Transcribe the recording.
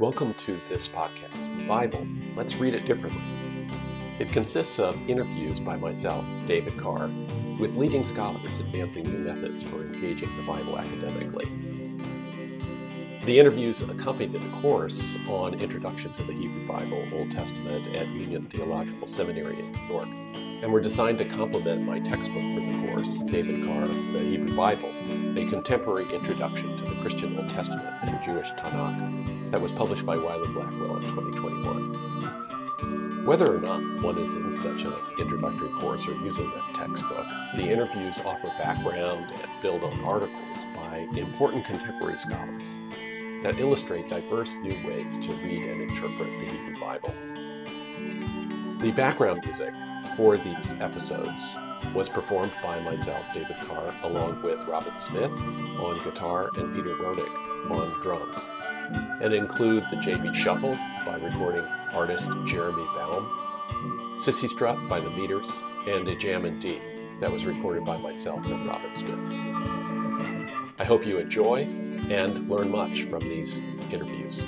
Welcome to this podcast, The Bible. Let's read it differently. It consists of interviews by myself, David Carr, with leading scholars advancing new methods for engaging the Bible academically. The interviews accompany the course on Introduction to the Hebrew Bible, Old Testament at Union Theological Seminary in New York, and were designed to complement my textbook for the course, David Carr, The Hebrew Bible, a contemporary introduction to the Christian Old Testament and Jewish Tanakh, that was published by Wiley Blackwell in 2021. Whether or not one is in such an introductory course or using that textbook, the interviews offer background and build on articles by important contemporary scholars that illustrate diverse new ways to read and interpret the Hebrew Bible. The background music for these episodes was performed by myself, David Carr, along with Robin Smith on guitar and Peter Ronick on drums, and include the JB Shuffle by recording artist Jeremy Baum, Cissy Strut by the Meters, and a Jam in D that was recorded by myself and Robin Smith. I hope you enjoy and learn much from these interviews.